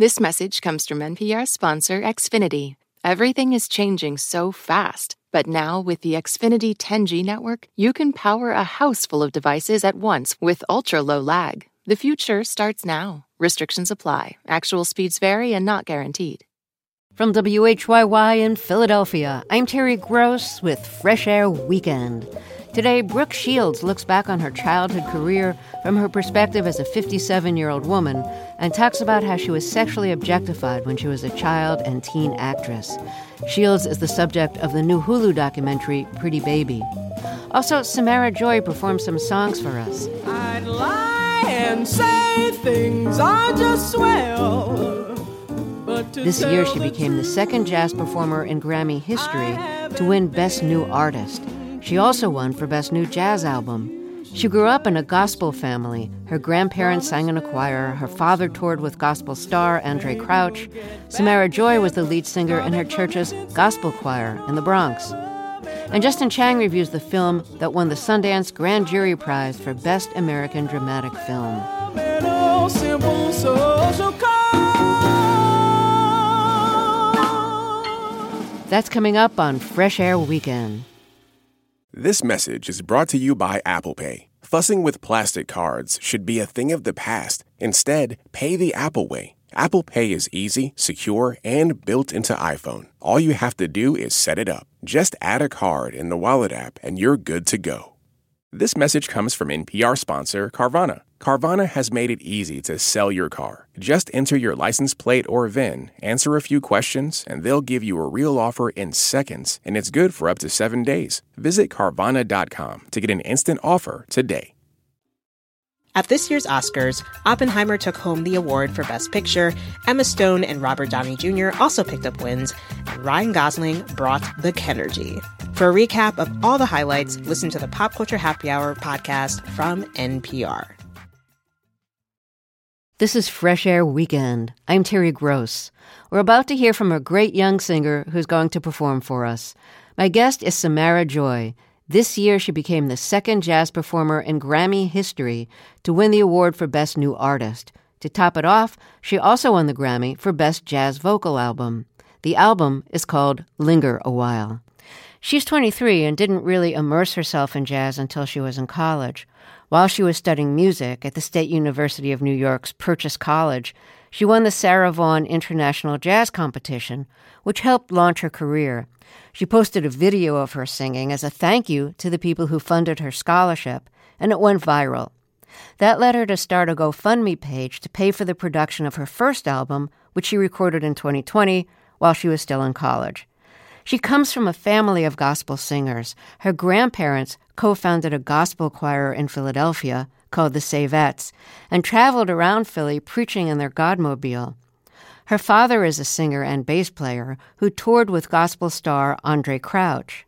This message comes from NPR sponsor Xfinity. Everything is changing so fast, but now with the Xfinity 10G network, you can power a house full of devices at once with ultra low lag. The future starts now. Restrictions apply. Actual speeds vary and not guaranteed. From WHYY in Philadelphia, I'm Terry Gross with Fresh Air Weekend. Today, Brooke Shields looks back on her childhood career from her perspective as a 57 year old woman and talks about how she was sexually objectified when she was a child and teen actress. Shields is the subject of the new Hulu documentary, Pretty Baby. Also, Samara Joy performs some songs for us. I'd lie and say things I just swell. This year, she became the second jazz performer in Grammy history to win Best New Artist. She also won for Best New Jazz Album. She grew up in a gospel family. Her grandparents sang in a choir. Her father toured with gospel star Andre Crouch. Samara Joy was the lead singer in her church's gospel choir in the Bronx. And Justin Chang reviews the film that won the Sundance Grand Jury Prize for Best American Dramatic Film. That's coming up on Fresh Air Weekend. This message is brought to you by Apple Pay. Fussing with plastic cards should be a thing of the past. Instead, pay the Apple way. Apple Pay is easy, secure, and built into iPhone. All you have to do is set it up. Just add a card in the Wallet app and you're good to go. This message comes from NPR sponsor Carvana. Carvana has made it easy to sell your car. Just enter your license plate or VIN, answer a few questions, and they'll give you a real offer in seconds, and it's good for up to seven days. Visit Carvana.com to get an instant offer today. At this year's Oscars, Oppenheimer took home the award for Best Picture. Emma Stone and Robert Downey Jr. also picked up wins, and Ryan Gosling brought the Kenergy. For a recap of all the highlights, listen to the Pop Culture Happy Hour podcast from NPR. This is Fresh Air Weekend. I'm Terry Gross. We're about to hear from a great young singer who's going to perform for us. My guest is Samara Joy. This year, she became the second jazz performer in Grammy history to win the award for Best New Artist. To top it off, she also won the Grammy for Best Jazz Vocal Album. The album is called Linger a While. She's 23 and didn't really immerse herself in jazz until she was in college. While she was studying music at the State University of New York's Purchase College, she won the Sarah Vaughan International Jazz Competition, which helped launch her career. She posted a video of her singing as a thank you to the people who funded her scholarship, and it went viral. That led her to start a GoFundMe page to pay for the production of her first album, which she recorded in 2020 while she was still in college. She comes from a family of gospel singers. Her grandparents co founded a gospel choir in Philadelphia called the Savettes and traveled around Philly preaching in their Godmobile. Her father is a singer and bass player who toured with gospel star Andre Crouch.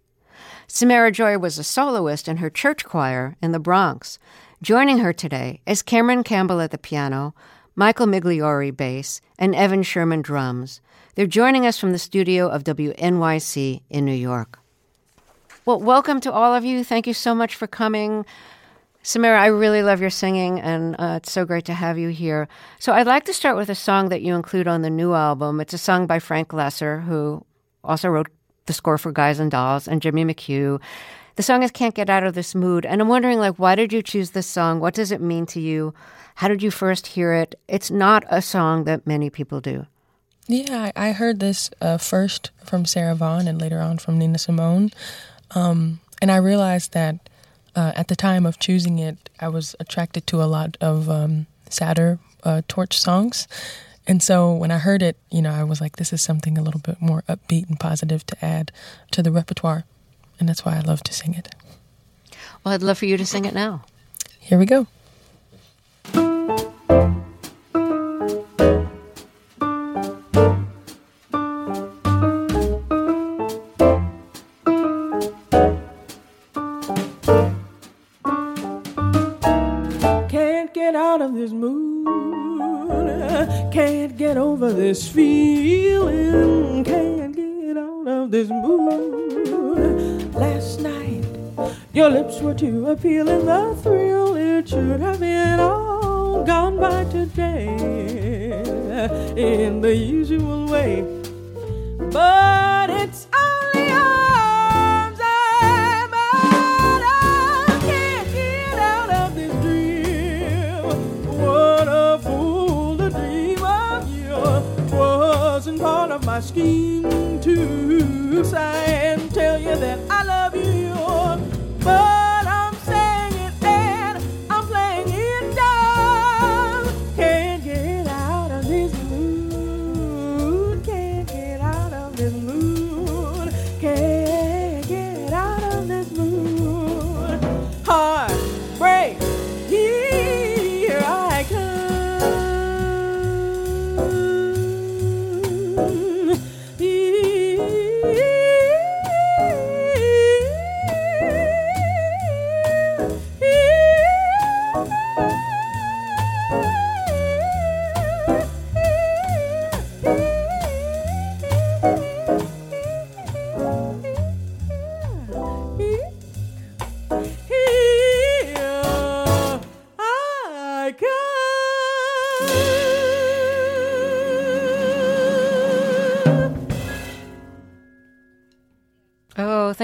Samara Joy was a soloist in her church choir in the Bronx. Joining her today is Cameron Campbell at the piano, Michael Migliore bass, and Evan Sherman drums. They're joining us from the studio of WNYC in New York. Well, welcome to all of you. Thank you so much for coming. Samara, I really love your singing, and uh, it's so great to have you here. So, I'd like to start with a song that you include on the new album. It's a song by Frank Loesser, who also wrote the score for Guys and Dolls, and Jimmy McHugh. The song is "Can't Get Out of This Mood," and I'm wondering, like, why did you choose this song? What does it mean to you? How did you first hear it? It's not a song that many people do. Yeah, I heard this uh, first from Sarah Vaughan and later on from Nina Simone. Um, and I realized that uh, at the time of choosing it, I was attracted to a lot of um, sadder uh, torch songs. And so when I heard it, you know, I was like, this is something a little bit more upbeat and positive to add to the repertoire. And that's why I love to sing it. Well, I'd love for you to sing it now. Here we go. Were too appealing. The thrill, it should have been all gone by today. in the usual way. But it's only arms I'm out. I can't get out of this dream. What a fool to dream of you. Wasn't part of my scheme to sigh and tell you that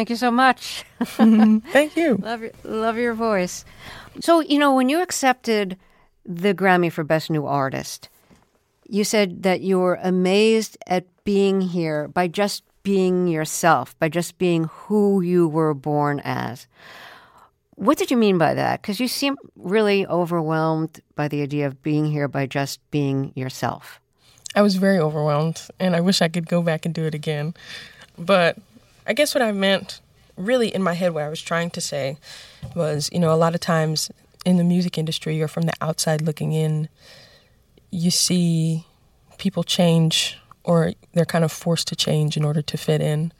thank you so much. Thank you. love your love your voice. So, you know, when you accepted the Grammy for Best New Artist, you said that you were amazed at being here by just being yourself, by just being who you were born as. What did you mean by that? Because you seem really overwhelmed by the idea of being here by just being yourself. I was very overwhelmed, and I wish I could go back and do it again. But I guess what I meant, really in my head, what I was trying to say was, you know, a lot of times in the music industry or from the outside looking in, you see people change or they're kind of forced to change in order to fit in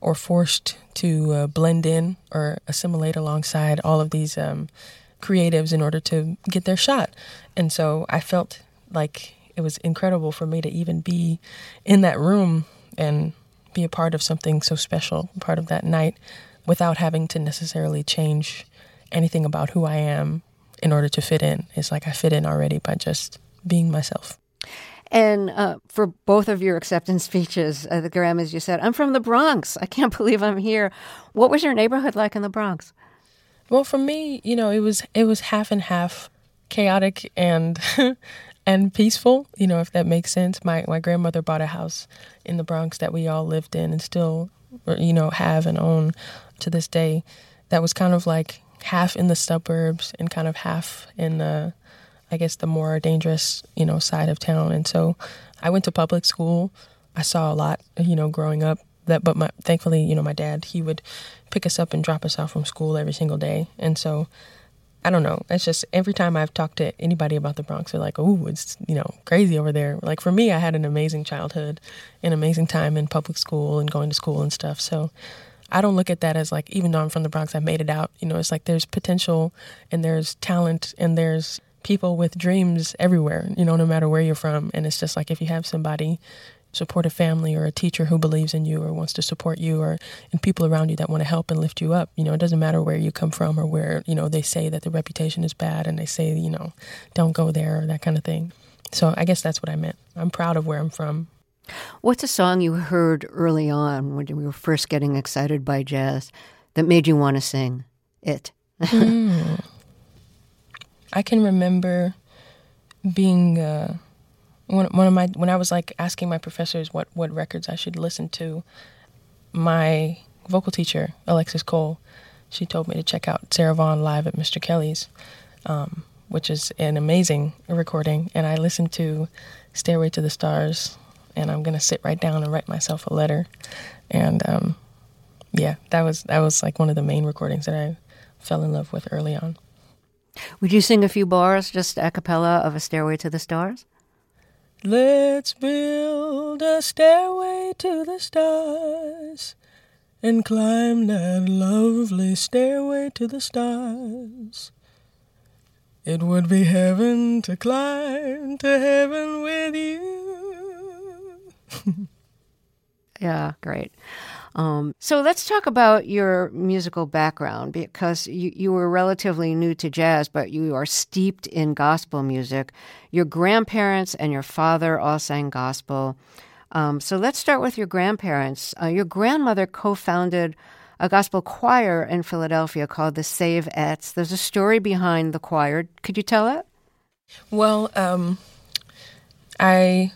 or forced to uh, blend in or assimilate alongside all of these um, creatives in order to get their shot. And so I felt like it was incredible for me to even be in that room and be a part of something so special, part of that night, without having to necessarily change anything about who I am in order to fit in. It's like I fit in already by just being myself. And uh, for both of your acceptance speeches at the Grammys, you said, I'm from the Bronx. I can't believe I'm here. What was your neighborhood like in the Bronx? Well, for me, you know, it was it was half and half, chaotic and and peaceful. You know, if that makes sense. My my grandmother bought a house in the Bronx that we all lived in and still, uh, you know, have and own to this day. That was kind of like half in the suburbs and kind of half in the, I guess, the more dangerous, you know, side of town. And so, I went to public school. I saw a lot, you know, growing up. That, but my thankfully, you know, my dad he would pick us up and drop us off from school every single day, and so I don't know. It's just every time I've talked to anybody about the Bronx, they're like, "Oh, it's you know crazy over there." Like for me, I had an amazing childhood, an amazing time in public school and going to school and stuff. So I don't look at that as like, even though I'm from the Bronx, I made it out. You know, it's like there's potential and there's talent and there's people with dreams everywhere. You know, no matter where you're from, and it's just like if you have somebody support a family or a teacher who believes in you or wants to support you or and people around you that want to help and lift you up you know it doesn't matter where you come from or where you know they say that the reputation is bad and they say you know don't go there or that kind of thing. So i guess that's what i meant. I'm proud of where i'm from. What's a song you heard early on when you were first getting excited by jazz that made you want to sing it? I can remember being uh, one, one of my when I was like asking my professors what what records I should listen to. My vocal teacher Alexis Cole, she told me to check out Sarah Vaughan live at Mr. Kelly's, um, which is an amazing recording. And I listened to Stairway to the Stars, and I'm gonna sit right down and write myself a letter. And um, yeah, that was that was like one of the main recordings that I fell in love with early on. Would you sing a few bars, just a cappella of A Stairway to the Stars? Let's build a stairway to the stars and climb that lovely stairway to the stars. It would be heaven to climb to heaven with you. Yeah, great. Um, so let's talk about your musical background because you, you were relatively new to jazz, but you are steeped in gospel music. Your grandparents and your father all sang gospel. Um, so let's start with your grandparents. Uh, your grandmother co founded a gospel choir in Philadelphia called the Savettes. There's a story behind the choir. Could you tell it? Well, um, I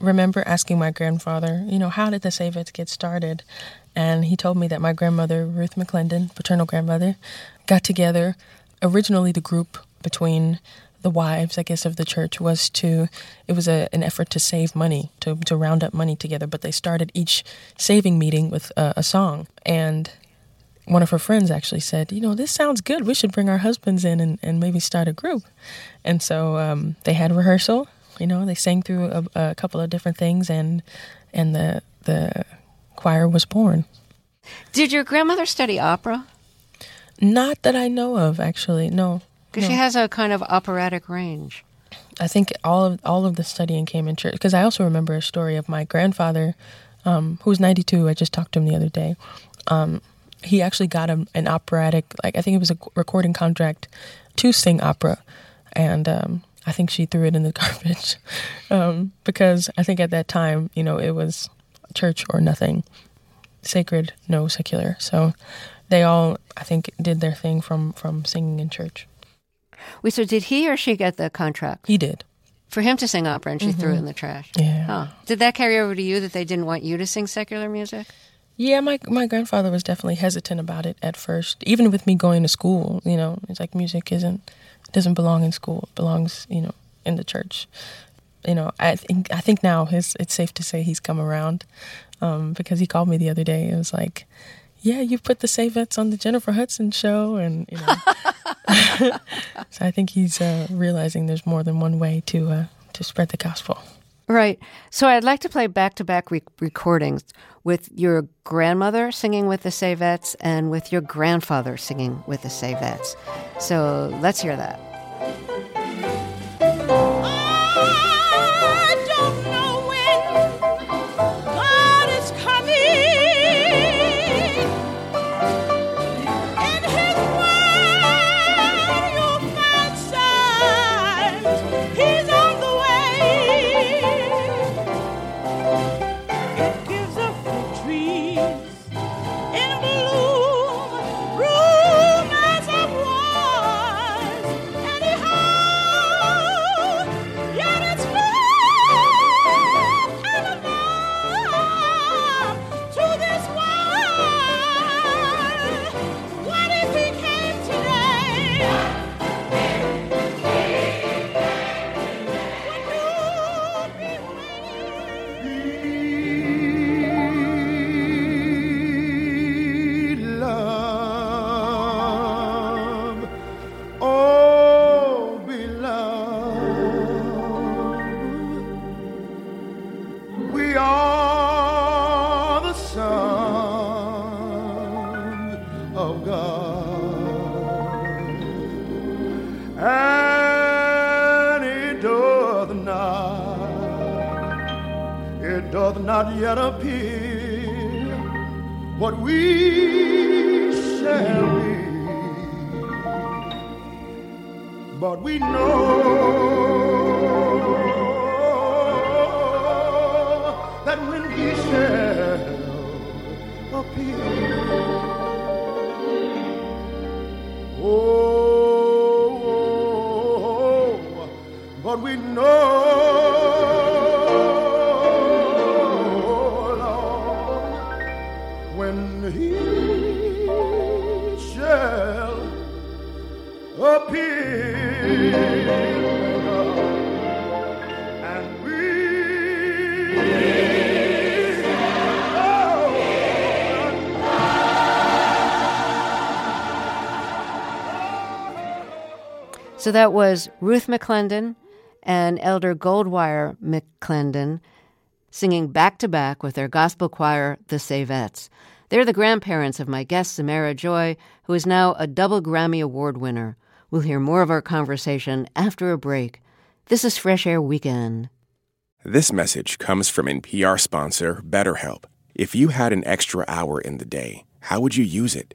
remember asking my grandfather, you know, how did the Savettes get started? And he told me that my grandmother, Ruth McLendon, paternal grandmother, got together. Originally, the group between the wives, I guess, of the church was to, it was a, an effort to save money, to, to round up money together. But they started each saving meeting with a, a song. And one of her friends actually said, you know, this sounds good. We should bring our husbands in and, and maybe start a group. And so um, they had rehearsal. You know, they sang through a, a, couple of different things, and and the the choir was born. Did your grandmother study opera? Not that I know of, actually. No, because no. she has a kind of operatic range. I think all of all of the studying came in church. Because I also remember a story of my grandfather, um, who was ninety two. I just talked to him the other day. Um, he actually got a, an operatic, like I think it was a recording contract to sing opera, and um, I think she threw it in the garbage um, because I think at that time, you know, it was church or nothing, sacred, no secular. So they all, I think, did their thing from from singing in church. Wait, so did he or she get the contract? He did. For him to sing opera, and she mm-hmm. threw it mm-hmm. in the trash. Yeah. Huh. Did that carry over to you that they didn't want you to sing secular music? Yeah, my my grandfather was definitely hesitant about it at first. Even with me going to school, you know, it's like music isn't doesn't belong in school. It belongs, you know, in the church. You know, I think I think now his it's safe to say he's come around um, because he called me the other day. It was like, yeah, you put the Savettes on the Jennifer Hudson show, and you know. so I think he's uh, realizing there's more than one way to uh, to spread the gospel. Right. So I'd like to play back to back recordings with your grandmother singing with the Savettes and with your grandfather singing with the Savettes. So let's hear that. But we know. So that was Ruth McLendon and Elder Goldwire McLendon singing back to back with their gospel choir, the Savettes. They're the grandparents of my guest, Samara Joy, who is now a double Grammy Award winner. We'll hear more of our conversation after a break. This is Fresh Air Weekend. This message comes from NPR sponsor BetterHelp. If you had an extra hour in the day, how would you use it?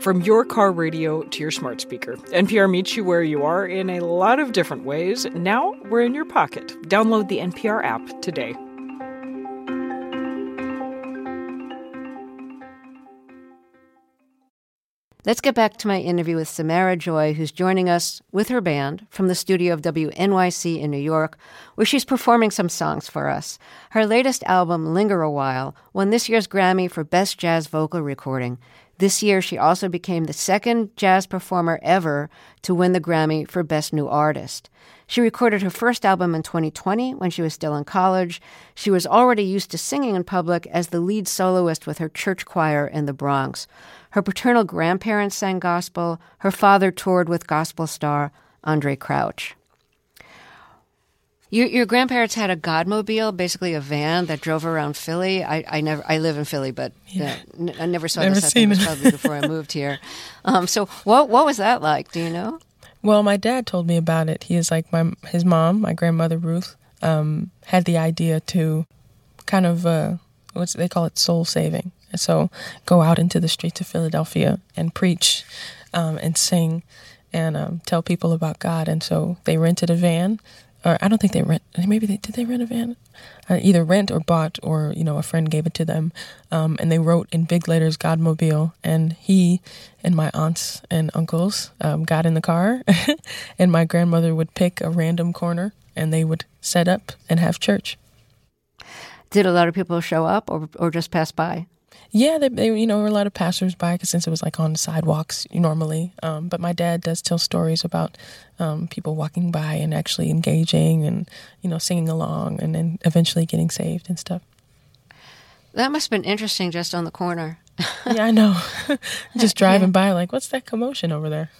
From your car radio to your smart speaker, NPR meets you where you are in a lot of different ways. Now we're in your pocket. Download the NPR app today. Let's get back to my interview with Samara Joy, who's joining us with her band from the studio of WNYC in New York, where she's performing some songs for us. Her latest album, Linger a While, won this year's Grammy for Best Jazz Vocal Recording. This year, she also became the second jazz performer ever to win the Grammy for Best New Artist. She recorded her first album in 2020 when she was still in college. She was already used to singing in public as the lead soloist with her church choir in the Bronx. Her paternal grandparents sang gospel. Her father toured with gospel star Andre Crouch. Your, your grandparents had a Godmobile, basically a van that drove around Philly. I, I never, I live in Philly, but yeah. uh, n- I never saw never this. I think it was probably before I moved here. Um, so, what what was that like? Do you know? Well, my dad told me about it. He is like my his mom, my grandmother Ruth, um, had the idea to kind of uh, what's they call it soul saving. So go out into the streets of Philadelphia and preach um, and sing and um, tell people about God. And so they rented a van, or I don't think they rent. Maybe they did they rent a van, uh, either rent or bought, or you know a friend gave it to them. Um, and they wrote in big letters "Godmobile," and he and my aunts and uncles um, got in the car, and my grandmother would pick a random corner, and they would set up and have church. Did a lot of people show up or or just pass by? Yeah, they, they you know, were a lot of passersby because since it was like on the sidewalks normally. Um, but my dad does tell stories about um, people walking by and actually engaging and you know singing along and then eventually getting saved and stuff. That must have been interesting just on the corner. yeah, I know. Just driving by, like, what's that commotion over there?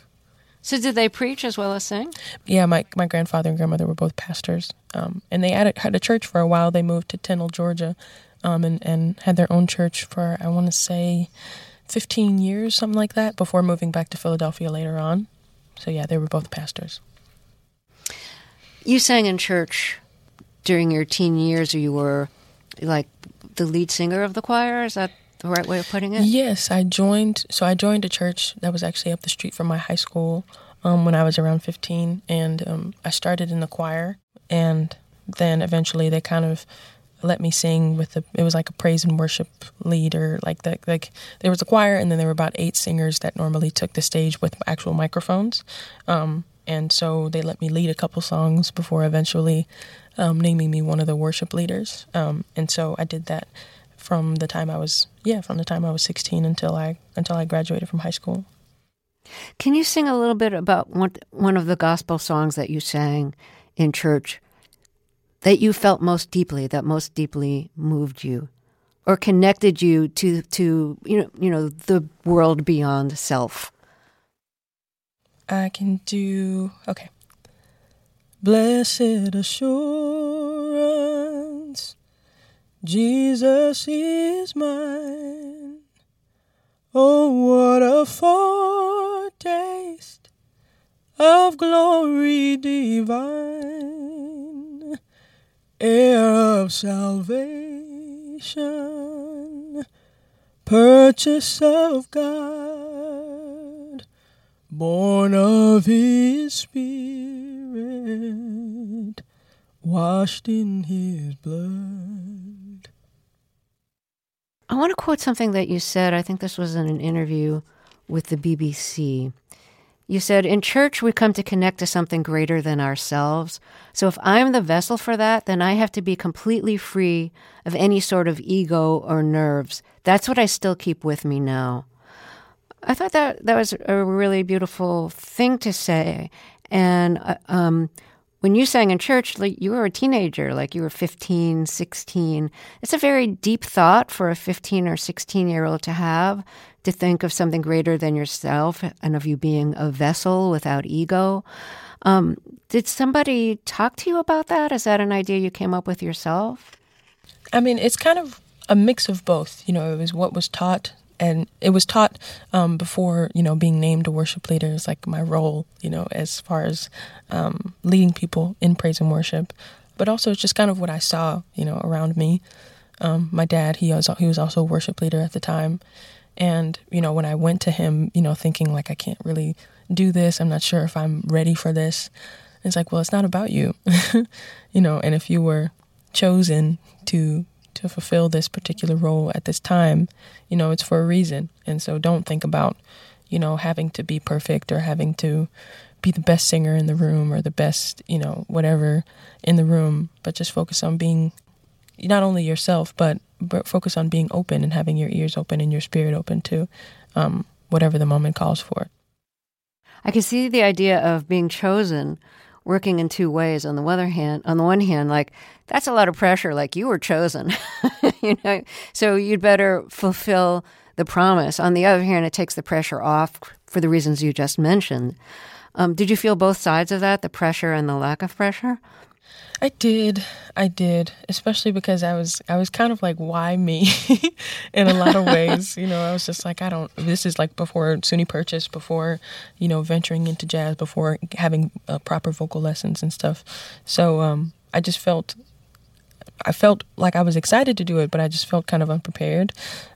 So, did they preach as well as sing? Yeah, my my grandfather and grandmother were both pastors, um, and they had a, had a church for a while. They moved to Tyndall, Georgia, um, and and had their own church for I want to say fifteen years, something like that, before moving back to Philadelphia later on. So yeah, they were both pastors. You sang in church during your teen years, or you were like the lead singer of the choir. Is that the right way of putting it? Yes, I joined. So I joined a church that was actually up the street from my high school um, when I was around 15, and um, I started in the choir, and then eventually they kind of let me sing with the. It was like a praise and worship leader, like the like there was a choir, and then there were about eight singers that normally took the stage with actual microphones, um, and so they let me lead a couple songs before eventually um, naming me one of the worship leaders, um, and so I did that from the time I was yeah from the time I was 16 until I until I graduated from high school. Can you sing a little bit about one one of the gospel songs that you sang in church that you felt most deeply, that most deeply moved you, or connected you to to you know you know the world beyond self? I can do okay. Blessed assurance, Jesus is mine. Oh, what a foretaste of glory divine, heir of salvation, purchase of God, born of His Spirit, washed in His blood. I want to quote something that you said. I think this was in an interview with the BBC. You said, In church, we come to connect to something greater than ourselves. So if I'm the vessel for that, then I have to be completely free of any sort of ego or nerves. That's what I still keep with me now. I thought that that was a really beautiful thing to say. And uh, um, when you sang in church, like you were a teenager, like you were 15, 16. It's a very deep thought for a 15 or 16 year old to have, to think of something greater than yourself and of you being a vessel without ego. Um, did somebody talk to you about that? Is that an idea you came up with yourself? I mean, it's kind of a mix of both. You know, it was what was taught and it was taught um, before you know being named a worship leader is like my role you know as far as um, leading people in praise and worship. But also it's just kind of what i saw you know around me. Um, my dad he was he was also a worship leader at the time. And you know when i went to him you know thinking like i can't really do this i'm not sure if i'm ready for this it's like well it's not about you. You know and if you were chosen to to fulfill this particular role at this time, you know, it's for a reason. And so don't think about, you know, having to be perfect or having to be the best singer in the room or the best, you know, whatever in the room, but just focus on being not only yourself, but, but focus on being open and having your ears open and your spirit open to um, whatever the moment calls for. I can see the idea of being chosen working in two ways. On the other hand, on the one hand, like that's a lot of pressure. Like you were chosen, you know, so you'd better fulfill the promise. On the other hand, it takes the pressure off for the reasons you just mentioned. Um, did you feel both sides of that, the pressure and the lack of pressure? I did. I did, especially because I was I was kind of like why me in a lot of ways. you know, I was just like I don't this is like before SUNY Purchase, before, you know, venturing into jazz, before having uh, proper vocal lessons and stuff. So, um I just felt I felt like I was excited to do it, but I just felt kind of unprepared.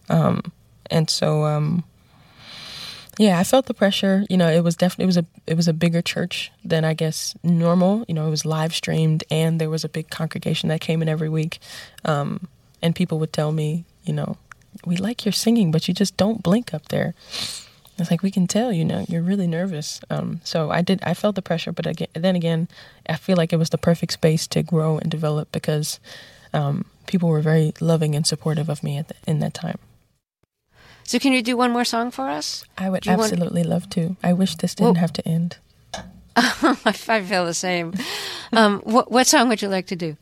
Um and so um yeah, I felt the pressure. You know, it was definitely it was a it was a bigger church than I guess normal. You know, it was live streamed, and there was a big congregation that came in every week. Um, and people would tell me, you know, we like your singing, but you just don't blink up there. It's like we can tell, you know, you're really nervous. Um, so I did, I felt the pressure, but again, then again, I feel like it was the perfect space to grow and develop because um, people were very loving and supportive of me the, in that time. So, can you do one more song for us? I would absolutely want... love to. I wish this didn't well, have to end. I feel the same. Um, what, what, song would you like to do?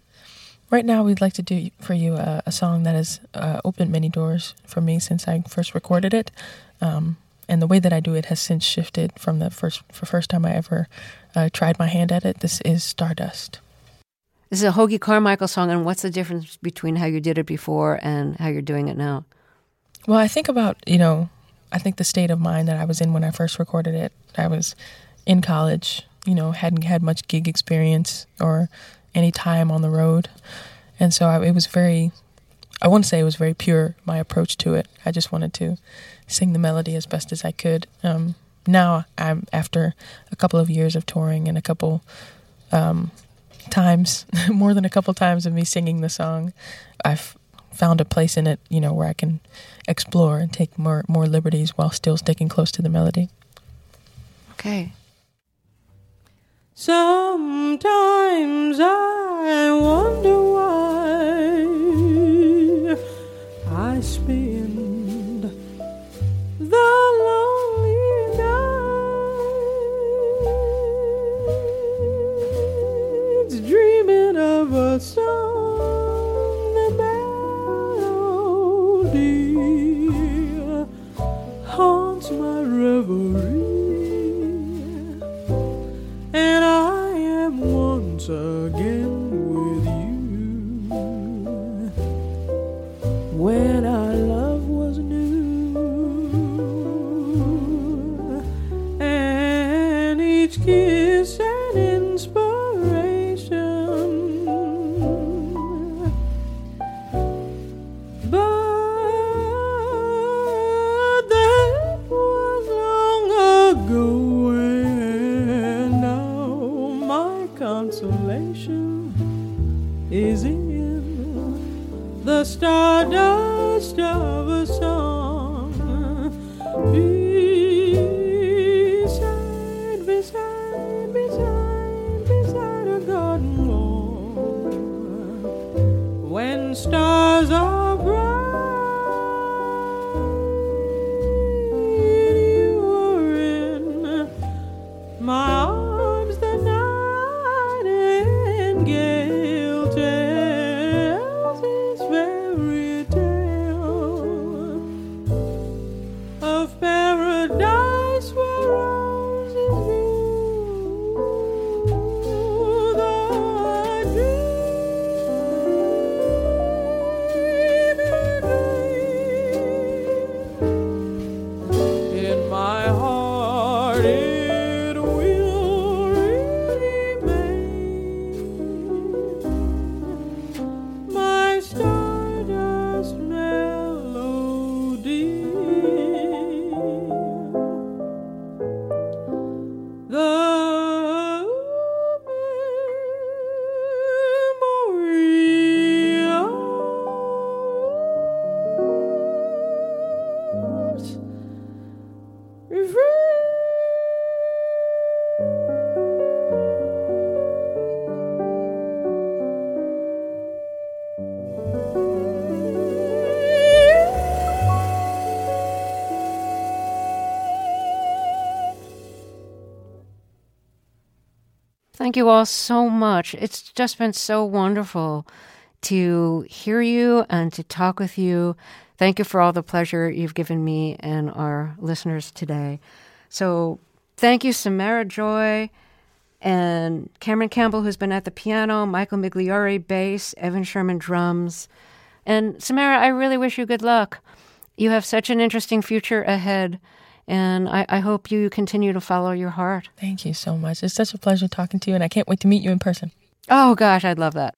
Right now, we'd like to do for you a, a song that has uh, opened many doors for me since I first recorded it. Um, and the way that I do it has since shifted from the first for first time I ever uh, tried my hand at it. This is Stardust. This is a Hoagy Carmichael song, and what's the difference between how you did it before and how you're doing it now? Well, I think about, you know, I think the state of mind that I was in when I first recorded it. I was in college, you know, hadn't had much gig experience or any time on the road. And so I, it was very, I wouldn't say it was very pure, my approach to it. I just wanted to sing the melody as best as I could. Um, now I'm after a couple of years of touring and a couple um, times, more than a couple times of me singing the song, I've found a place in it, you know, where I can explore and take more more liberties while still sticking close to the melody. Okay. Sometimes I wonder stars are Thank you all so much. It's just been so wonderful to hear you and to talk with you. Thank you for all the pleasure you've given me and our listeners today. So, thank you, Samara Joy and Cameron Campbell, who's been at the piano, Michael Migliore, bass, Evan Sherman, drums. And Samara, I really wish you good luck. You have such an interesting future ahead, and I, I hope you continue to follow your heart. Thank you so much. It's such a pleasure talking to you, and I can't wait to meet you in person. Oh gosh, I'd love that.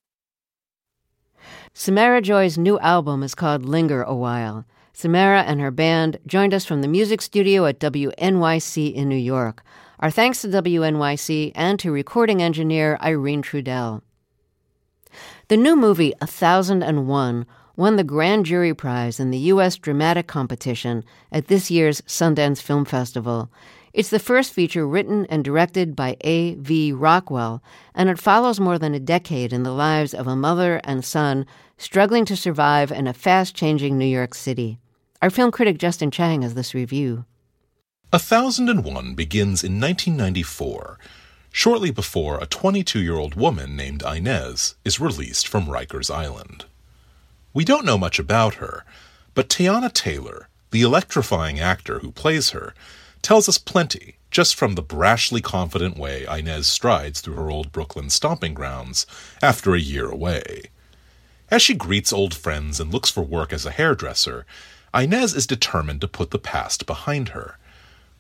Samara Joy's new album is called Linger a While. Samara and her band joined us from the music studio at WNYC in New York. Our thanks to WNYC and to recording engineer Irene Trudel. The new movie, A Thousand and One, won the Grand Jury Prize in the U.S. Dramatic Competition at this year's Sundance Film Festival. It's the first feature written and directed by A.V. Rockwell, and it follows more than a decade in the lives of a mother and son struggling to survive in a fast changing New York City. Our film critic Justin Chang has this review. A Thousand and One begins in 1994, shortly before a 22 year old woman named Inez is released from Rikers Island. We don't know much about her, but Teyana Taylor, the electrifying actor who plays her, tells us plenty just from the brashly confident way Inez strides through her old Brooklyn stomping grounds after a year away. As she greets old friends and looks for work as a hairdresser, Inez is determined to put the past behind her,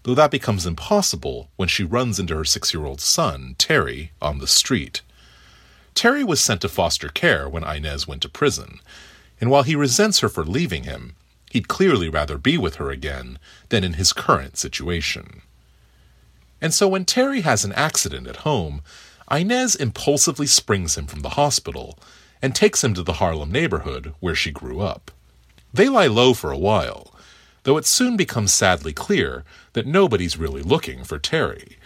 though that becomes impossible when she runs into her six year old son, Terry, on the street. Terry was sent to foster care when Inez went to prison, and while he resents her for leaving him, he'd clearly rather be with her again than in his current situation. And so when Terry has an accident at home, Inez impulsively springs him from the hospital and takes him to the Harlem neighborhood where she grew up. They lie low for a while, though it soon becomes sadly clear that nobody's really looking for Terry,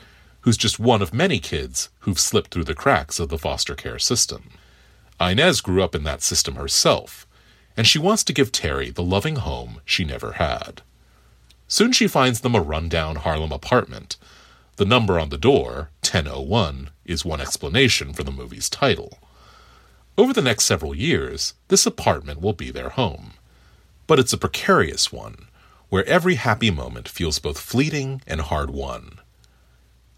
who's just one of many kids who've slipped through the cracks of the foster care system. Inez grew up in that system herself, and she wants to give Terry the loving home she never had. Soon she finds them a rundown Harlem apartment. The number on the door, 1001, is one explanation for the movie's title. Over the next several years, this apartment will be their home. But it's a precarious one, where every happy moment feels both fleeting and hard won.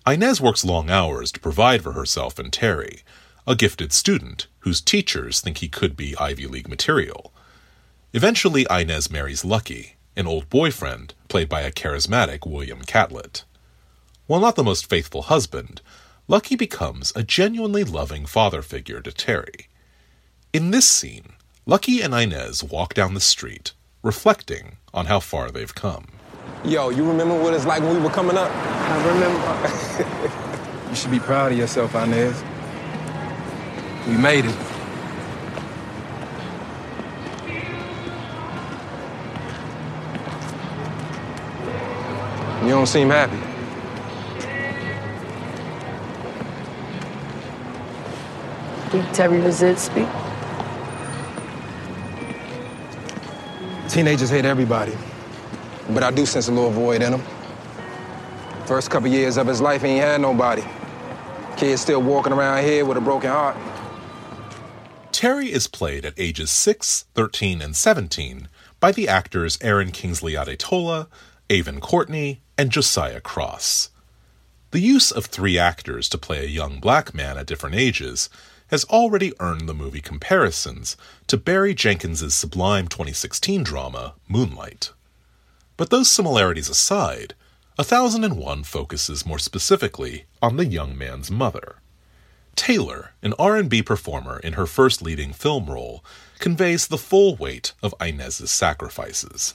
Inez works long hours to provide for herself and Terry, a gifted student whose teachers think he could be Ivy League material. Eventually, Inez marries Lucky, an old boyfriend played by a charismatic William Catlett. While not the most faithful husband, Lucky becomes a genuinely loving father figure to Terry. In this scene, Lucky and Inez walk down the street, reflecting on how far they've come. Yo, you remember what it's like when we were coming up? I remember. you should be proud of yourself, Inez. We made it. You don't seem happy. Did Terry Visit speak? Teenagers hate everybody. But I do sense a little void in him. First couple years of his life, he ain't had nobody. Kid's still walking around here with a broken heart. Terry is played at ages 6, 13, and 17 by the actors Aaron Kingsley Adetola, Aven Courtney, and Josiah Cross. The use of three actors to play a young black man at different ages has already earned the movie comparisons to Barry Jenkins's sublime 2016 drama, Moonlight. But those similarities aside, 1001 focuses more specifically on the young man's mother. Taylor, an R&B performer in her first leading film role, conveys the full weight of Inez's sacrifices.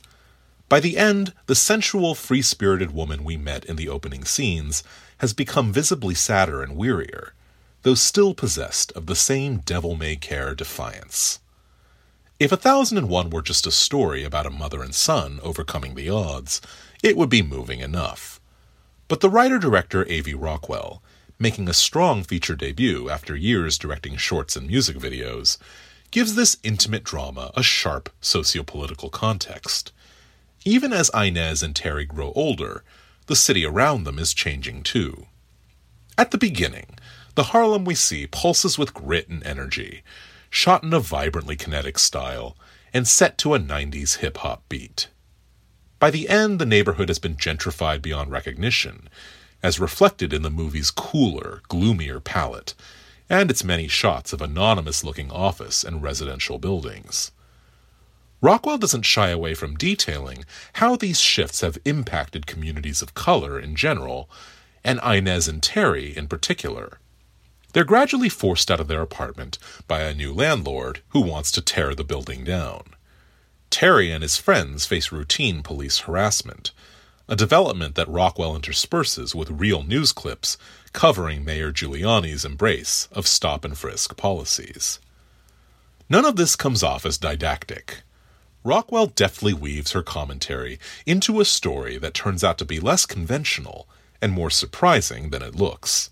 By the end, the sensual, free-spirited woman we met in the opening scenes has become visibly sadder and wearier, though still possessed of the same devil-may-care defiance. If A 1001 were just a story about a mother and son overcoming the odds, it would be moving enough. But the writer-director A.V. Rockwell making a strong feature debut after years directing shorts and music videos, gives this intimate drama a sharp sociopolitical context. Even as Inez and Terry grow older, the city around them is changing too. At the beginning, the Harlem we see pulses with grit and energy, shot in a vibrantly kinetic style, and set to a 90s hip hop beat. By the end, the neighborhood has been gentrified beyond recognition, as reflected in the movie's cooler, gloomier palette, and its many shots of anonymous looking office and residential buildings. Rockwell doesn't shy away from detailing how these shifts have impacted communities of color in general, and Inez and Terry in particular. They're gradually forced out of their apartment by a new landlord who wants to tear the building down. Terry and his friends face routine police harassment, a development that Rockwell intersperses with real news clips covering Mayor Giuliani's embrace of stop and frisk policies. None of this comes off as didactic. Rockwell deftly weaves her commentary into a story that turns out to be less conventional and more surprising than it looks.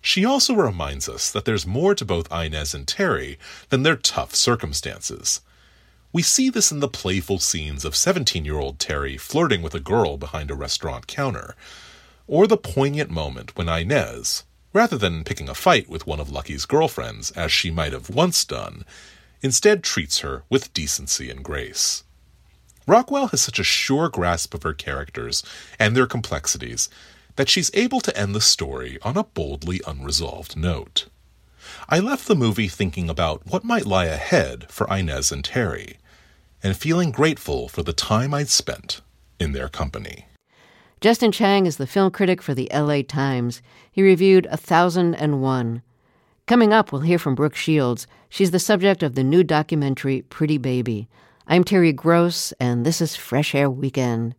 She also reminds us that there's more to both Inez and Terry than their tough circumstances we see this in the playful scenes of 17 year old Terry flirting with a girl behind a restaurant counter, or the poignant moment when Inez, rather than picking a fight with one of Lucky's girlfriends as she might have once done, instead treats her with decency and grace. Rockwell has such a sure grasp of her characters and their complexities that she's able to end the story on a boldly unresolved note. I left the movie thinking about what might lie ahead for Inez and Terry and feeling grateful for the time I'd spent in their company. Justin Chang is the film critic for the LA Times. He reviewed A Thousand and One. Coming up, we'll hear from Brooke Shields. She's the subject of the new documentary Pretty Baby. I'm Terry Gross, and this is Fresh Air Weekend.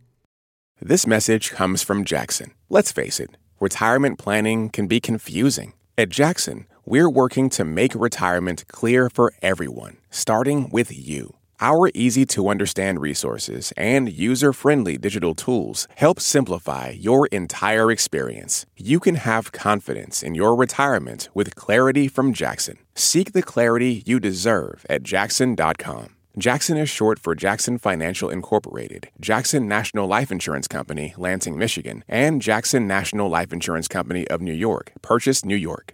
This message comes from Jackson. Let's face it, retirement planning can be confusing. At Jackson, we're working to make retirement clear for everyone, starting with you. Our easy to understand resources and user friendly digital tools help simplify your entire experience. You can have confidence in your retirement with clarity from Jackson. Seek the clarity you deserve at jackson.com. Jackson is short for Jackson Financial Incorporated, Jackson National Life Insurance Company, Lansing, Michigan, and Jackson National Life Insurance Company of New York, Purchase, New York.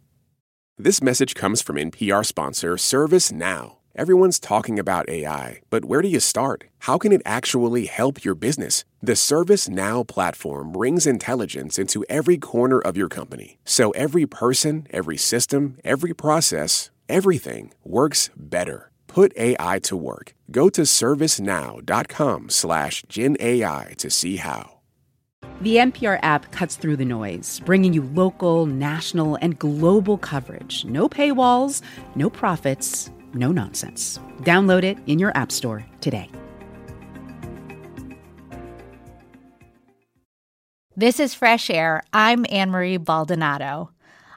This message comes from NPR sponsor ServiceNow. Everyone's talking about AI, but where do you start? How can it actually help your business? The ServiceNow platform brings intelligence into every corner of your company. So every person, every system, every process, everything works better. Put AI to work. Go to servicenow.com slash GenAI to see how. The NPR app cuts through the noise, bringing you local, national, and global coverage. No paywalls, no profits, no nonsense. Download it in your App Store today. This is Fresh Air. I'm Anne Marie Baldonado.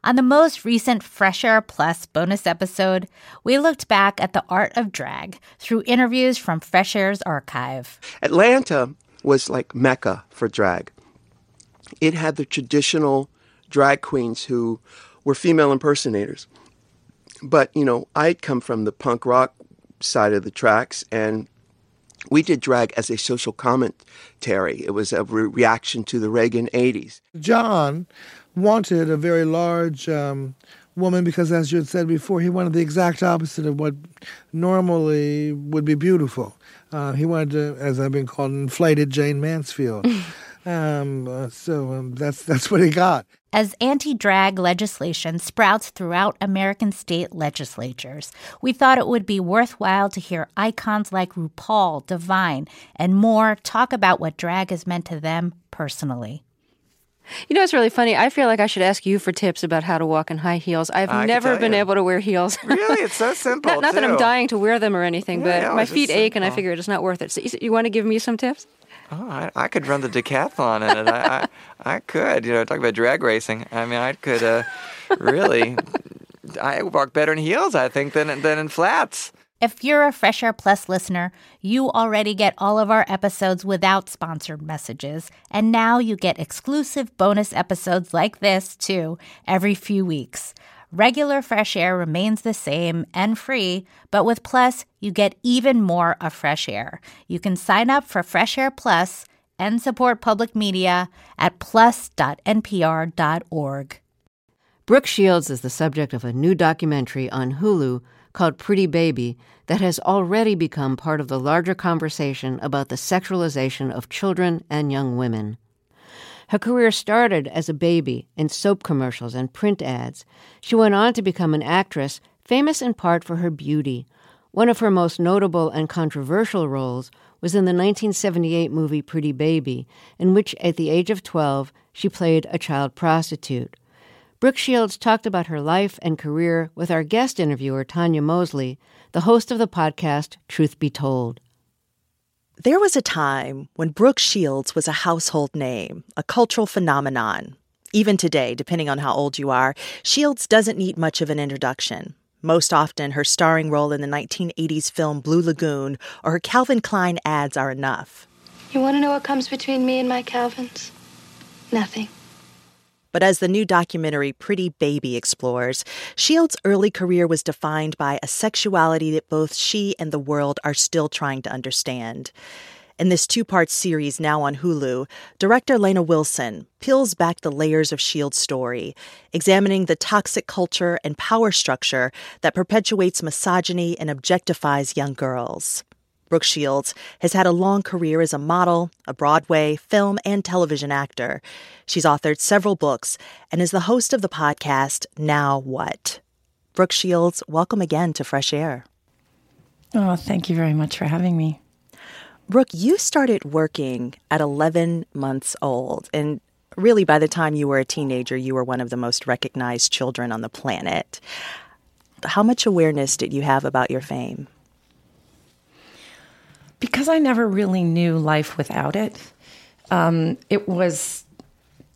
On the most recent Fresh Air Plus bonus episode, we looked back at the art of drag through interviews from Fresh Air's archive. Atlanta was like Mecca for drag it had the traditional drag queens who were female impersonators. But, you know, I'd come from the punk rock side of the tracks, and we did drag as a social commentary. It was a re- reaction to the Reagan 80s. John wanted a very large um, woman because, as you had said before, he wanted the exact opposite of what normally would be beautiful. Uh, he wanted to, as I've been called, inflated Jayne Mansfield. um, uh, so um, that's that's what he got. As anti drag legislation sprouts throughout American state legislatures, we thought it would be worthwhile to hear icons like RuPaul, Divine, and more talk about what drag has meant to them personally. You know, it's really funny. I feel like I should ask you for tips about how to walk in high heels. I've I never been you. able to wear heels. Really, it's so simple. not, not that I'm dying to wear them or anything, Yeah, but no, my feet ache, and I figure it's not worth it. So you, you want to give me some tips? Oh, I, I could run the decathlon in it. I, I, I could. You know, talk about drag racing. I mean, I could uh, really. I walk better in heels, I think, than than in flats. If you're a Fresh Air Plus listener, you already get all of our episodes without sponsored messages, and now you get exclusive bonus episodes like this, too, every few weeks. Regular Fresh Air remains the same and free, but with Plus, you get even more of Fresh Air. You can sign up for Fresh Air Plus and support public media at plus.npr.org. Brooke Shields is the subject of a new documentary on Hulu called Pretty Baby that has already become part of the larger conversation about the sexualization of children and young women. Her career started as a baby in soap commercials and print ads. She went on to become an actress, famous in part for her beauty. One of her most notable and controversial roles was in the 1978 movie Pretty Baby, in which, at the age of 12, she played a child prostitute. Brooke Shields talked about her life and career with our guest interviewer, Tonya Mosley, the host of the podcast Truth Be Told. There was a time when Brooke Shields was a household name, a cultural phenomenon. Even today, depending on how old you are, Shields doesn't need much of an introduction. Most often, her starring role in the 1980s film Blue Lagoon or her Calvin Klein ads are enough. You want to know what comes between me and my Calvins? Nothing. But as the new documentary Pretty Baby explores, Shields' early career was defined by a sexuality that both she and the world are still trying to understand. In this two part series now on Hulu, director Lana Wilson peels back the layers of Shields' story, examining the toxic culture and power structure that perpetuates misogyny and objectifies young girls. Brooke Shields has had a long career as a model, a Broadway, film, and television actor. She's authored several books and is the host of the podcast Now What? Brooke Shields, welcome again to Fresh Air. Oh, thank you very much for having me. Brooke, you started working at 11 months old, and really by the time you were a teenager, you were one of the most recognized children on the planet. How much awareness did you have about your fame? Because I never really knew life without it, um, it was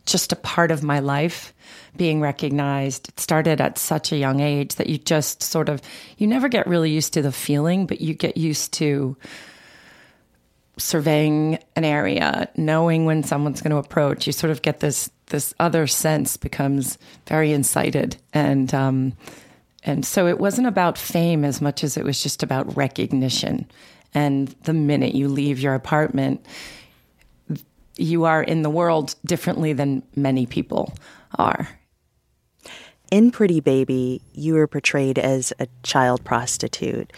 just a part of my life being recognized. It started at such a young age that you just sort of, you never get really used to the feeling, but you get used to surveying an area, knowing when someone's going to approach. You sort of get this this other sense becomes very incited, and um, and so it wasn't about fame as much as it was just about recognition. And the minute you leave your apartment, you are in the world differently than many people are. In Pretty Baby, you were portrayed as a child prostitute.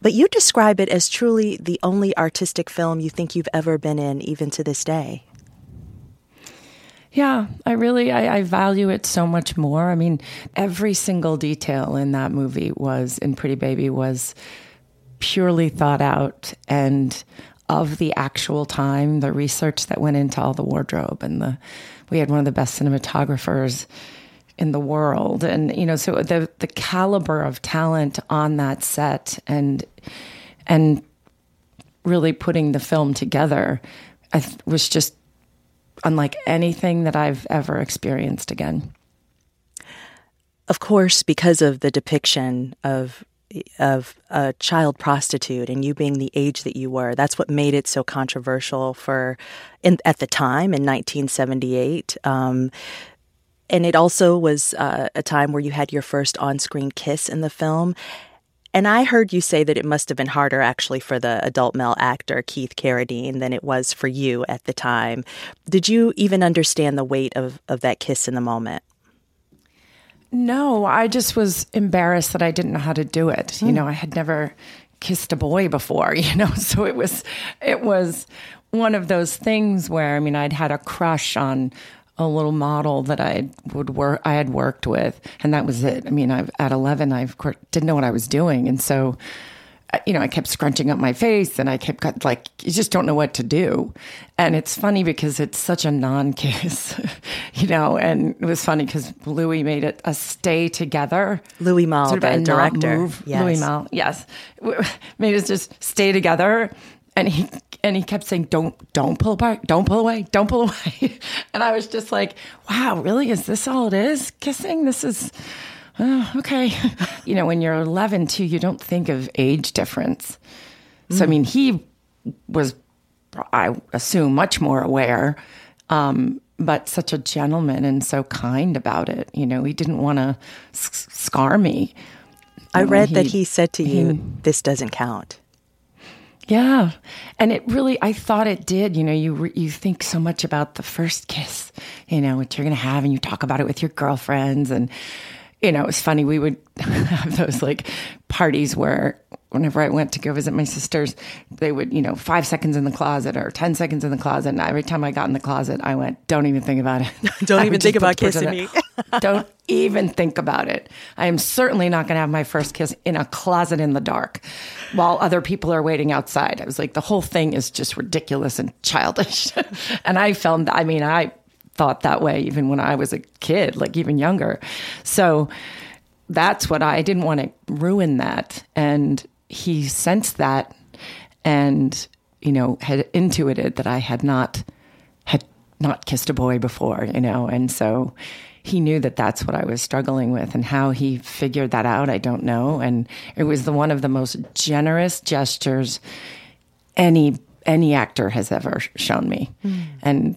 But you describe it as truly the only artistic film you think you've ever been in, even to this day. Yeah, I really I, I value it so much more. I mean, every single detail in that movie was in Pretty Baby was purely thought out and of the actual time, the research that went into all the wardrobe and the we had one of the best cinematographers in the world and you know so the the caliber of talent on that set and and really putting the film together I th- was just unlike anything that I've ever experienced again. Of course, because of the depiction of of a child prostitute and you being the age that you were, that's what made it so controversial for in, at the time in 1978. Um, and it also was uh, a time where you had your first on-screen kiss in the film. And I heard you say that it must have been harder actually for the adult male actor, Keith Carradine, than it was for you at the time. Did you even understand the weight of, of that kiss in the moment? No, I just was embarrassed that I didn't know how to do it. You hmm. know, I had never kissed a boy before, you know, so it was it was one of those things where I mean, I'd had a crush on a little model that I would work I had worked with and that was it. I mean, I at 11 I of course didn't know what I was doing and so you know, I kept scrunching up my face and I kept got, like, you just don't know what to do. And it's funny because it's such a non kiss, you know, and it was funny because Louis made it a stay together. Louis Malle, sort of the a director. Move. Yes. Louis Malle, yes. Made us just stay together. And he and he kept saying, "Don't, don't pull apart, don't pull away, don't pull away." And I was just like, "Wow, really? Is this all it is? Kissing? This is oh, okay." you know, when you're 11 too, you don't think of age difference. So I Mm. mean, he was, I assume, much more aware, um, but such a gentleman and so kind about it. You know, he didn't want to s- scar me. I read that he said to you, he- "This doesn't count." yeah, and it really, I thought it did. You know, you re- you think so much about the first kiss, you know, what you're going to have, and you talk about it with your girlfriends, and you know, it was funny. We would have those like parties where whenever I went to go visit my sisters, they would, you know, five seconds in the closet or ten seconds in the closet, and every time I got in the closet, I went, "Don't even think about it. Don't even think about put the person kissing in- Don't even think about it. I am certainly not going to have my first kiss in a closet in the dark while other people are waiting outside. I was like, the whole thing is just ridiculous and childish. and I felt, I mean, I thought that way even when I was a kid, like even younger. So that's what I, I didn't want to ruin that. And he sensed that and, you know, had intuited that I had not had not kissed a boy before, you know, and so he knew that that's what I was struggling with, and how he figured that out, I don't know. And it was the one of the most generous gestures any any actor has ever shown me, hmm. and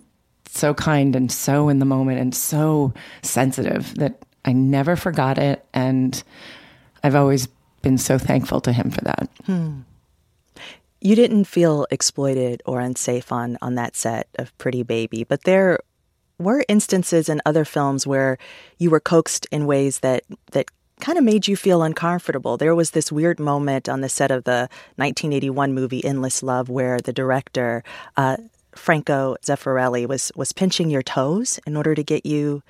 so kind and so in the moment and so sensitive that I never forgot it, and I've always been so thankful to him for that. Hmm. You didn't feel exploited or unsafe on on that set of Pretty Baby, but there were instances in other films where you were coaxed in ways that that kind of made you feel uncomfortable. There was this weird moment on the set of the 1981 movie Endless Love where the director uh, Franco Zeffirelli was was pinching your toes in order to get you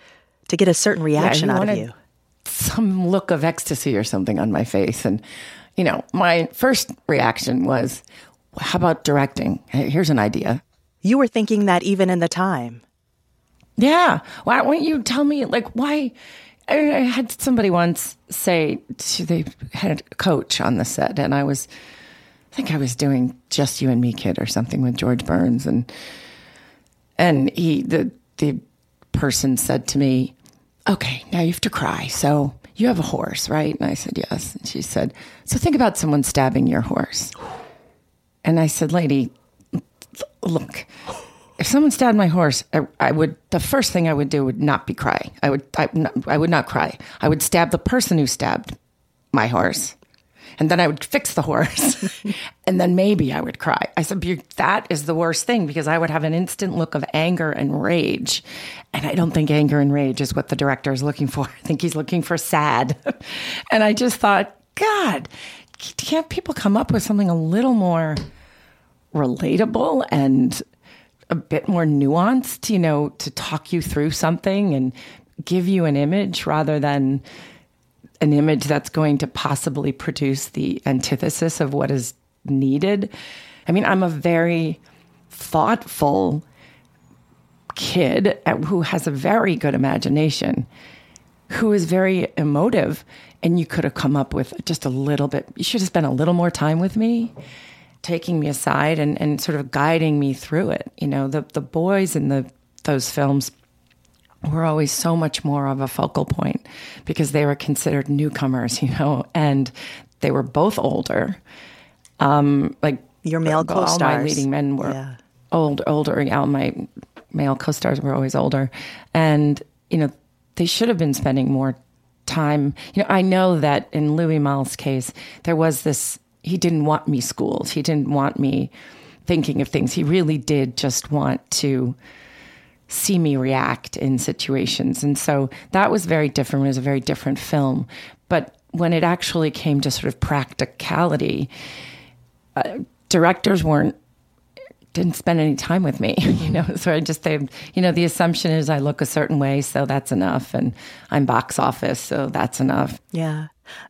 to get a certain reaction he out of you. Some look of ecstasy or something on my face. And, you know, my first reaction was, how about directing? Here's an idea. You were thinking that even in the time. Yeah. Why won't you tell me, like, why? I, had somebody once say, to, they had a coach on the set, and I was, think I was doing Just You and Me Kid or something with George Burns. And, and he, the, the person said to me, okay, now you have to cry. So you have a horse, right? And I said, yes. And she said, so think about someone stabbing your horse. And I said, lady, look, if someone stabbed my horse, I, I would, the first thing I would do would not be cry. I would, I, I would not cry. I would stab the person who stabbed my horse. And then I would fix the horse. and then maybe I would cry. I said, that is the worst thing because I would have an instant look of anger and rage. And I don't think anger and rage is what the director is looking for. I think he's looking for sad. and I just thought, God, can't people come up with something a little more relatable and a bit more nuanced, you know, to talk you through something and give you an image rather than an image that's going to possibly produce the antithesis of what is needed. I mean, I'm a very thoughtful kid who has a very good imagination, who is very emotive, and you could have come up with just a little bit. You should have spent a little more time with me, taking me aside and, and sort of guiding me through it. You know, the the boys in the those films were always so much more of a focal point because they were considered newcomers, you know, and they were both older. Um, like Your male all my co-stars. leading men were Yeah. old, older. Yeah, my male co-stars were always older, and you know they should have been spending more time, you know, I know that in Louis Malle's case, there was this, he didn't want me schooled. He didn't want me thinking of things. He really did just want to see me react in situations. And so that was very different. It was a very different film. But when it actually came to sort of practicality, uh, directors weren't didn't spend any time with me, you know. So I just they, you know, the assumption is I look a certain way, so that's enough, and I'm box office, so that's enough. Yeah.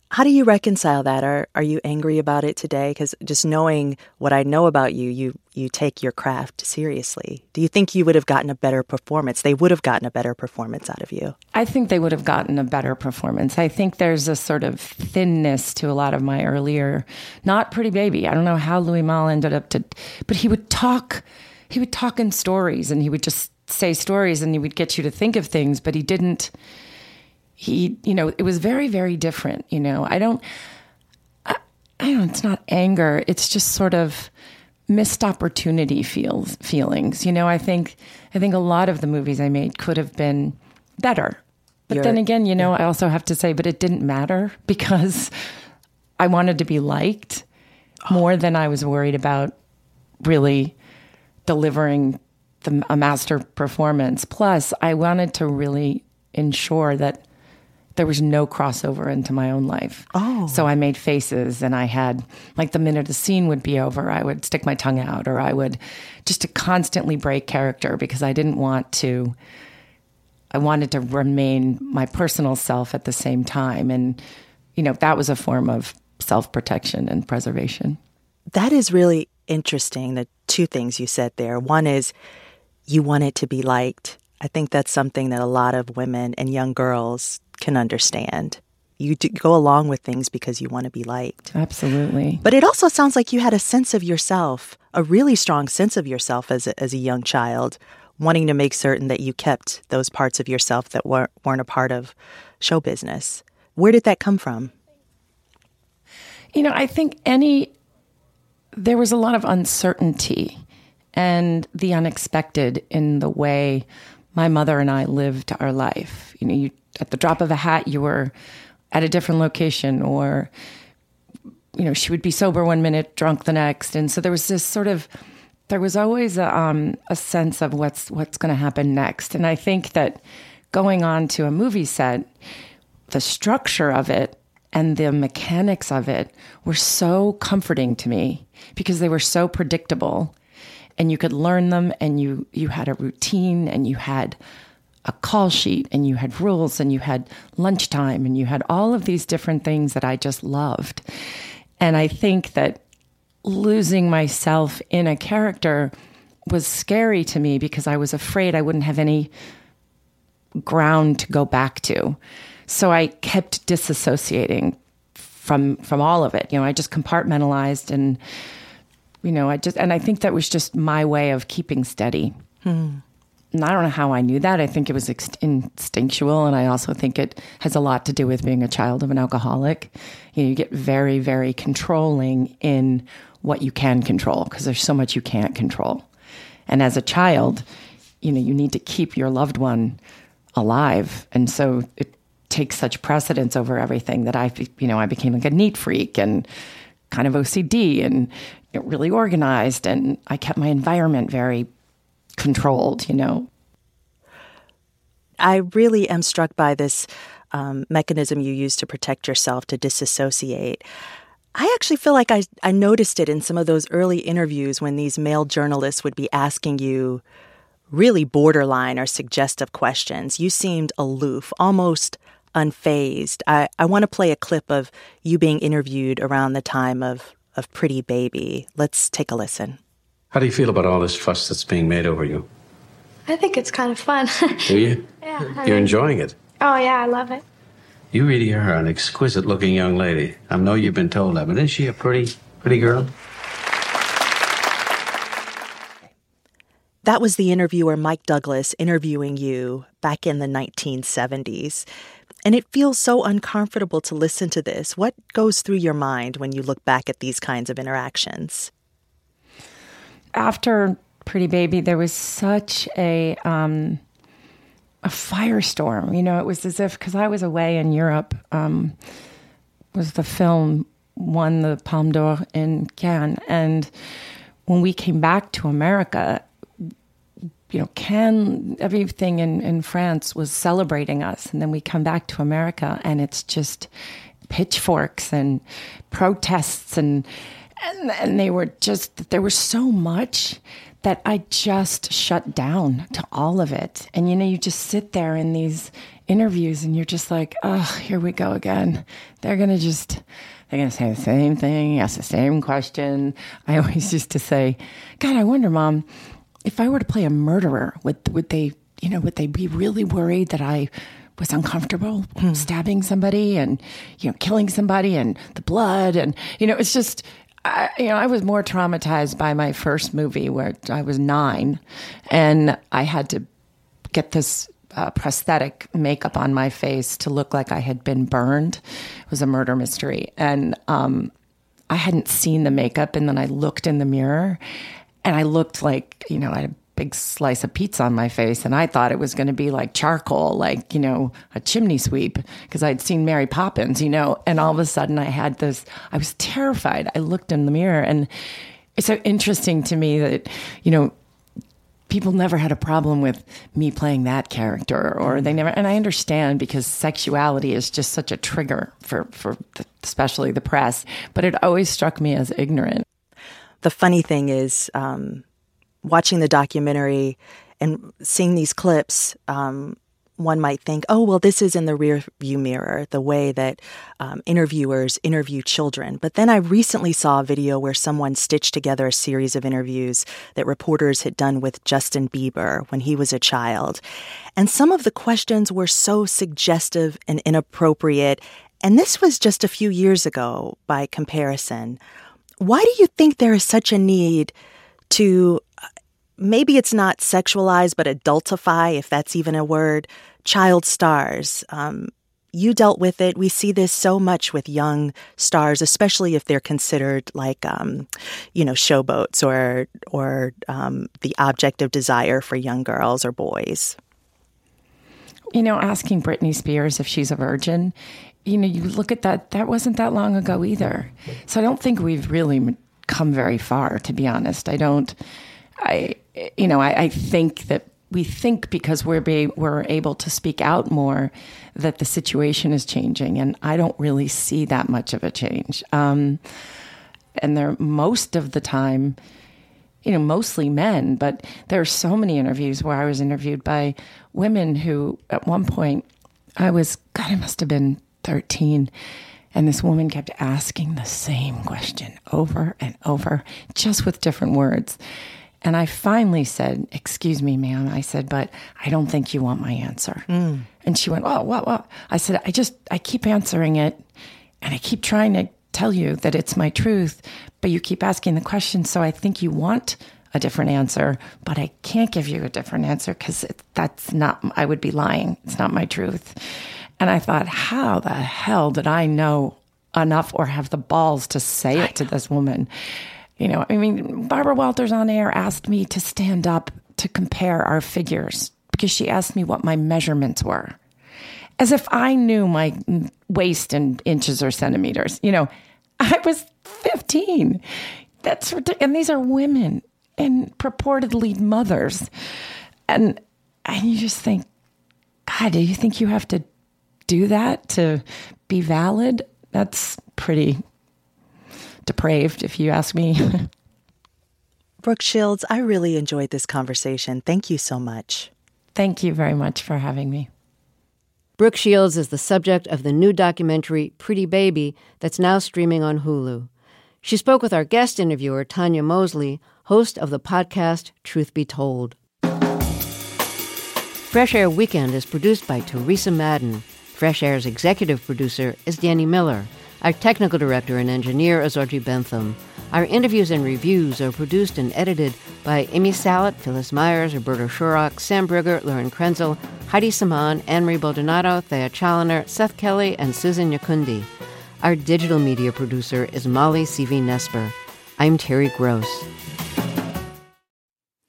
How do you reconcile that? Are are you angry about it today? Because just knowing what I know about you, you you take your craft seriously. Do you think you would have gotten a better performance? They would have gotten a better performance out of you. I think they would have gotten a better performance. I think there's a sort of thinness to a lot of my earlier, not Pretty Baby. I don't know how Louis Malle ended up to, but he would talk, he would talk in stories, and he would just say stories, and he would get you to think of things, but he didn't he, you know, it was very, very different. You know, I don't, I, I don't, it's not anger. It's just sort of missed opportunity feels feelings. You know, I think, I think a lot of the movies I made could have been better. But You're, then again, you know, yeah. I also have to say, but it didn't matter because I wanted to be liked more than I was worried about really delivering the, a master performance. Plus, I wanted to really ensure that there was no crossover into my own life. Oh. So I made faces and I had, like, the minute a scene would be over, I would stick my tongue out or I would just to constantly break character because I didn't want to, I wanted to remain my personal self at the same time. And, you know, that was a form of self protection and preservation. That is really interesting. The two things you said there. One is you want it to be liked. I think that's something that a lot of women and young girls can understand. You go along with things because you want to be liked. Absolutely. But it also sounds like you had a sense of yourself, a really strong sense of yourself as a, as a young child, wanting to make certain that you kept those parts of yourself that weren't, weren't a part of show business. Where did that come from? You know, I think any, there was a lot of uncertainty and the unexpected in the way my mother and I lived our life. You know, you at the drop of a hat, you were at a different location, or you know, she would be sober one minute, drunk the next, and so there was this sort of there was always a, um, a sense of what's what's going to happen next, and I think that going on to a movie set, the structure of it and the mechanics of it were so comforting to me because they were so predictable. And you could learn them and you you had a routine and you had a call sheet and you had rules and you had lunchtime and you had all of these different things that I just loved. And I think that losing myself in a character was scary to me because I was afraid I wouldn't have any ground to go back to. So I kept disassociating from from all of it. You know, I just compartmentalized and you know, I just and I think that was just my way of keeping steady. Hmm. And I don't know how I knew that. I think it was instinctual. And I also think it has a lot to do with being a child of an alcoholic. You, know, you get very, very controlling in what you can control because there's so much you can't control. And as a child, you know, you need to keep your loved one alive. And so it takes such precedence over everything that I, you know, I became like a neat freak and kind of OCD and really organized. And I kept my environment very controlled, you know. I really am struck by this um, mechanism you use to protect yourself to disassociate. I actually feel like I, I noticed it in some of those early interviews when these male journalists would be asking you really borderline or suggestive questions. You seemed aloof, almost unfazed. I, I want to play a clip of you being interviewed around the time of, of Pretty Baby. Let's take a listen. How do you feel about all this fuss that's being made over you? I think it's kind of fun. do you? Yeah. You're mean, enjoying it. Oh, yeah, I love it. You really are an exquisite looking young lady. I know you've been told that, but isn't she a pretty, pretty girl? That was the interviewer Mike Douglas interviewing you back in the 1970s. And it feels so uncomfortable to listen to this. What goes through your mind when you look back at these kinds of interactions? After Pretty Baby, there was such a um, a firestorm. You know, it was as if because I was away in Europe. Um, was the film won the Palme d'Or in Cannes, and when we came back to America, you know, Cannes, everything in, in France was celebrating us. And then we come back to America and it's just pitchforks and protests and, and, and they were just, there was so much that I just shut down to all of it. And, you know, you just sit there in these interviews and you're just like, oh, here we go again. They're going to just, they're going to say the same thing, ask the same question. I always used to say, God, I wonder, mom, if I were to play a murderer, would would they, you know, would they be really worried that I was uncomfortable hmm. stabbing somebody and you know killing somebody and the blood and you know it's just I, you know I was more traumatized by my first movie where I was nine and I had to get this uh, prosthetic makeup on my face to look like I had been burned. It was a murder mystery and um, I hadn't seen the makeup and then I looked in the mirror and I looked like, you know, I had big slice of pizza on my face and I thought it was going to be like charcoal, like, you know, a chimney sweep because I'd seen Mary Poppins, you know, and all of a sudden I had this, I was terrified. I looked in the mirror and it's so interesting to me that, you know, people never had a problem with me playing that character or they never and i understand because sexuality is just such a trigger for for the, especially the press but it always struck me as ignorant the funny thing is um, watching the documentary and seeing these clips. Um, one might think, oh, well, this is in the rear view mirror, the way that um, interviewers interview children. But then I recently saw a video where someone stitched together a series of interviews that reporters had done with Justin Bieber when he was a child. And some of the questions were so suggestive and inappropriate. And this was just a few years ago by comparison. Why do you think there is such a need to maybe it's not sexualize, but adultify, if that's even a word, child stars? Um, you dealt with it. We see this so much with young stars, especially if they're considered like, um, you know, showboats or or um, the object of desire for young girls or boys. You know, asking Britney Spears if she's a virgin you know, you look at that, that wasn't that long ago either. So I don't think we've really come very far, to be honest. I don't, I, you know, I, I think that we think because we're, be, we're able to speak out more that the situation is changing. And I don't really see that much of a change. Um, and they're most of the time, you know, mostly men, but there are so many interviews where I was interviewed by women who, at one point, I was, God, I must have been 13. And this woman kept asking the same question over and over, just with different words. And I finally said, Excuse me, ma'am. I said, But I don't think you want my answer. Mm. And she went, Oh, what, what? I said, I just, I keep answering it and I keep trying to tell you that it's my truth, but you keep asking the question. So I think you want a different answer, but I can't give you a different answer because that's not, I would be lying. It's not my truth. And I thought, how the hell did I know enough or have the balls to say it to this woman? You know, I mean, Barbara Walters on air asked me to stand up to compare our figures because she asked me what my measurements were. As if I knew my waist in inches or centimeters. You know, I was 15. That's ridiculous. And these are women and purportedly mothers. And and you just think, God, do you think you have to do that to be valid, that's pretty depraved, if you ask me. Brooke Shields, I really enjoyed this conversation. Thank you so much. Thank you very much for having me. Brooke Shields is the subject of the new documentary Pretty Baby that's now streaming on Hulu. She spoke with our guest interviewer, Tonya Mosley, host of the podcast Truth Be Told. Fresh Air Weekend is produced by Teresa Madden. Fresh Air's executive producer is Danny Miller. Our technical director and engineer is Audrey Bentham. Our interviews and reviews are produced and edited by Amy Salit, Phyllis Myers, Roberto Shorrock, Sam Brigger, Lauren Krenzel, Heidi Simon, Anne-Marie Baldonado, Thea Challoner, Seth Kelly, and Susan Nyakundi. Our digital media producer is Molly Seavy-Nesper. I'm Terry Gross.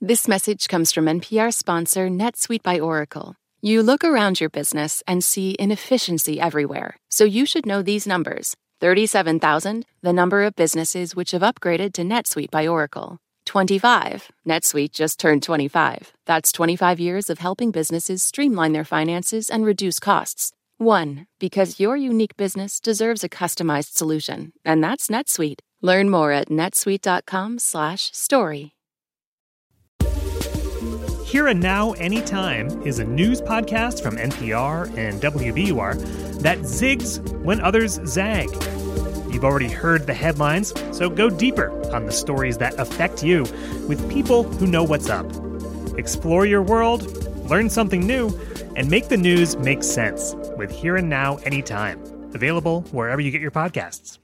This message comes from NPR sponsor NetSuite by Oracle. You look around your business and see inefficiency everywhere, so you should know these numbers 37,000, the number of businesses which have upgraded to NetSuite by Oracle. 25. NetSuite just turned 25. That's 25 years of helping businesses streamline their finances and reduce costs. 1. Because your unique business deserves a customized solution, and that's NetSuite. Learn more at netsuite.com/story. Here and Now Anytime is a news podcast from NPR and WBUR that zigs when others zag. You've already heard the headlines, so go deeper on the stories that affect you with people who know what's up. Explore your world, learn something new, and make the news make sense with Here and Now Anytime. Available wherever you get your podcasts.